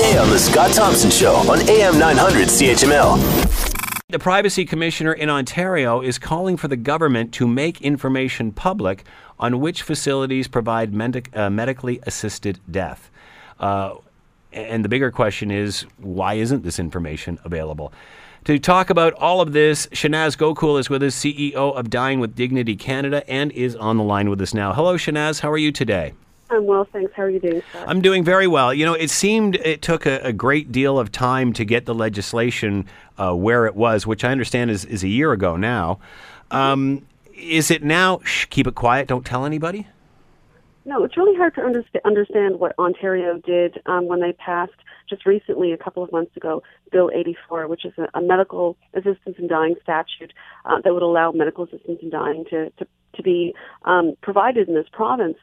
weekday on The Scott Thompson Show on AM 900 CHML. The Privacy Commissioner in Ontario is calling for the government to make information public on which facilities provide medic- uh, medically assisted death. Uh, and the bigger question is why isn't this information available? To talk about all of this, Shanaaz Gokool is with us, CEO of Dying with Dignity Canada, and is on the line with us now. Hello, Shanaaz. How are you today? I'm well, thanks. How are you doing, Scott? I'm doing very well. You know, it seemed it took a, a great deal of time to get the legislation uh, where it was, which I understand is, is a year ago now. Um, is it now, shh, keep it quiet, don't tell anybody? No, it's really hard to understand, understand what Ontario did um, when they passed just recently, a couple of months ago, Bill 84, which is a, a medical assistance in dying statute uh, that would allow medical assistance in dying to, to, to be um, provided in this province.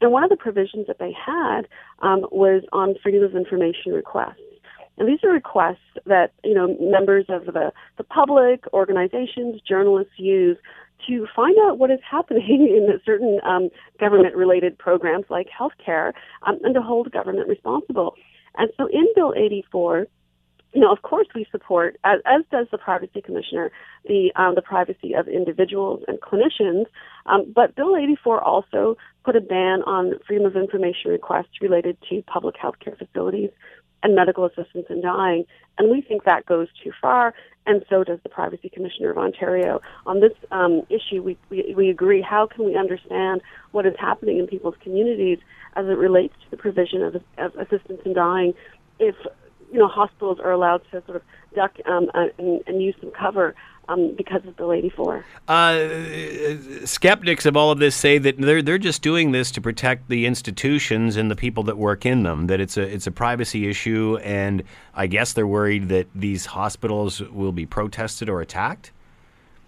And one of the provisions that they had um, was on freedom of information requests. And these are requests that, you know, members of the, the public, organizations, journalists use to find out what is happening in certain um, government-related programs like healthcare um, and to hold government responsible. And so in Bill 84, you know, of course, we support, as, as does the Privacy Commissioner, the um, the privacy of individuals and clinicians. Um, but Bill 84 also put a ban on freedom of information requests related to public health care facilities and medical assistance in dying. And we think that goes too far, and so does the Privacy Commissioner of Ontario. On this um, issue, we, we, we agree. How can we understand what is happening in people's communities as it relates to the provision of, of assistance in dying if you know, hospitals are allowed to sort of duck um, uh, and, and, use some cover um, because of Bill 84. Uh, skeptics of all of this say that they're they're just doing this to protect the institutions and the people that work in them. That it's a it's a privacy issue, and I guess they're worried that these hospitals will be protested or attacked.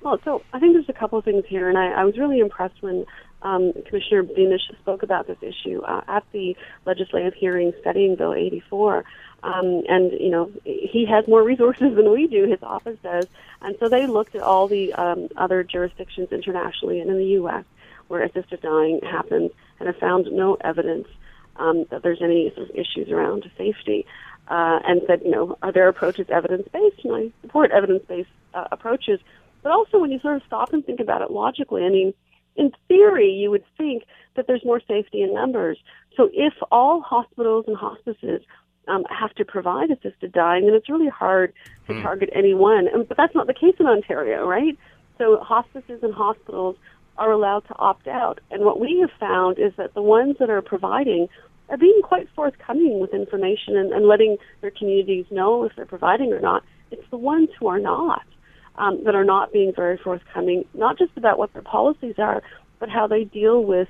Well, so I think there's a couple of things here, and I, I was really impressed when um, Commissioner Beamish spoke about this issue uh, at the legislative hearing studying Bill 84. Um, and you know he has more resources than we do. His office does, and so they looked at all the um, other jurisdictions internationally and in the U.S. where assisted dying happens, and have found no evidence um, that there's any issues around safety. Uh, and said, you know, are their approaches evidence based? And I support evidence based uh, approaches, but also when you sort of stop and think about it logically, I mean, in theory, you would think that there's more safety in numbers. So if all hospitals and hospices um, have to provide assisted dying, then it's really hard to hmm. target anyone. Um, but that's not the case in Ontario, right? So hospices and hospitals are allowed to opt out. And what we have found is that the ones that are providing are being quite forthcoming with information and, and letting their communities know if they're providing or not. It's the ones who are not um, that are not being very forthcoming, not just about what their policies are, but how they deal with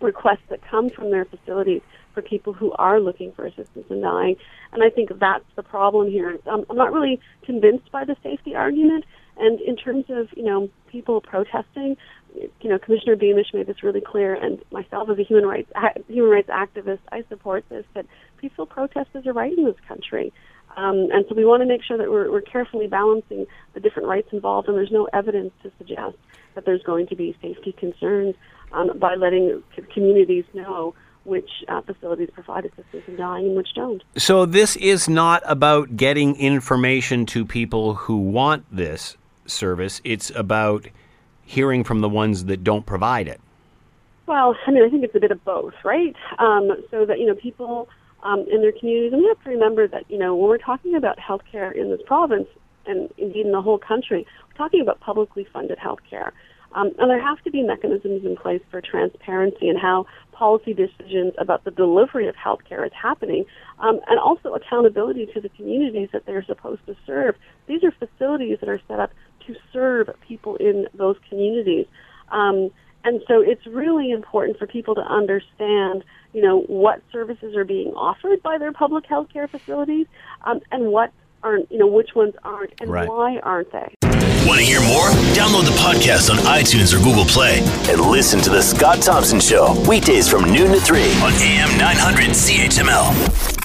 requests that come from their facilities for people who are looking for assistance in dying. And I think that's the problem here. Um, I'm not really convinced by the safety argument. And in terms of, you know, people protesting, you know, Commissioner Beamish made this really clear, and myself as a human rights human rights activist, I support this that peaceful protest is a right in this country. Um, and so we want to make sure that we're, we're carefully balancing the different rights involved, and there's no evidence to suggest that there's going to be safety concerns um, by letting communities know which uh, facilities provide assistance in dying and which don't. So this is not about getting information to people who want this service. It's about hearing from the ones that don't provide it. Well, I mean, I think it's a bit of both, right? Um, so that you know, people um, in their communities, and we have to remember that you know, when we're talking about healthcare in this province and indeed in the whole country, we're talking about publicly funded healthcare. Um, and there have to be mechanisms in place for transparency and how policy decisions about the delivery of healthcare is happening, um, and also accountability to the communities that they're supposed to serve. These are facilities that are set up to serve people in those communities. Um, and so it's really important for people to understand, you know, what services are being offered by their public health care facilities um, and what aren't, you know, which ones aren't and right. why aren't they. Want to hear more? Download the podcast on iTunes or Google Play and listen to The Scott Thompson Show weekdays from noon to 3 on AM 900 CHML.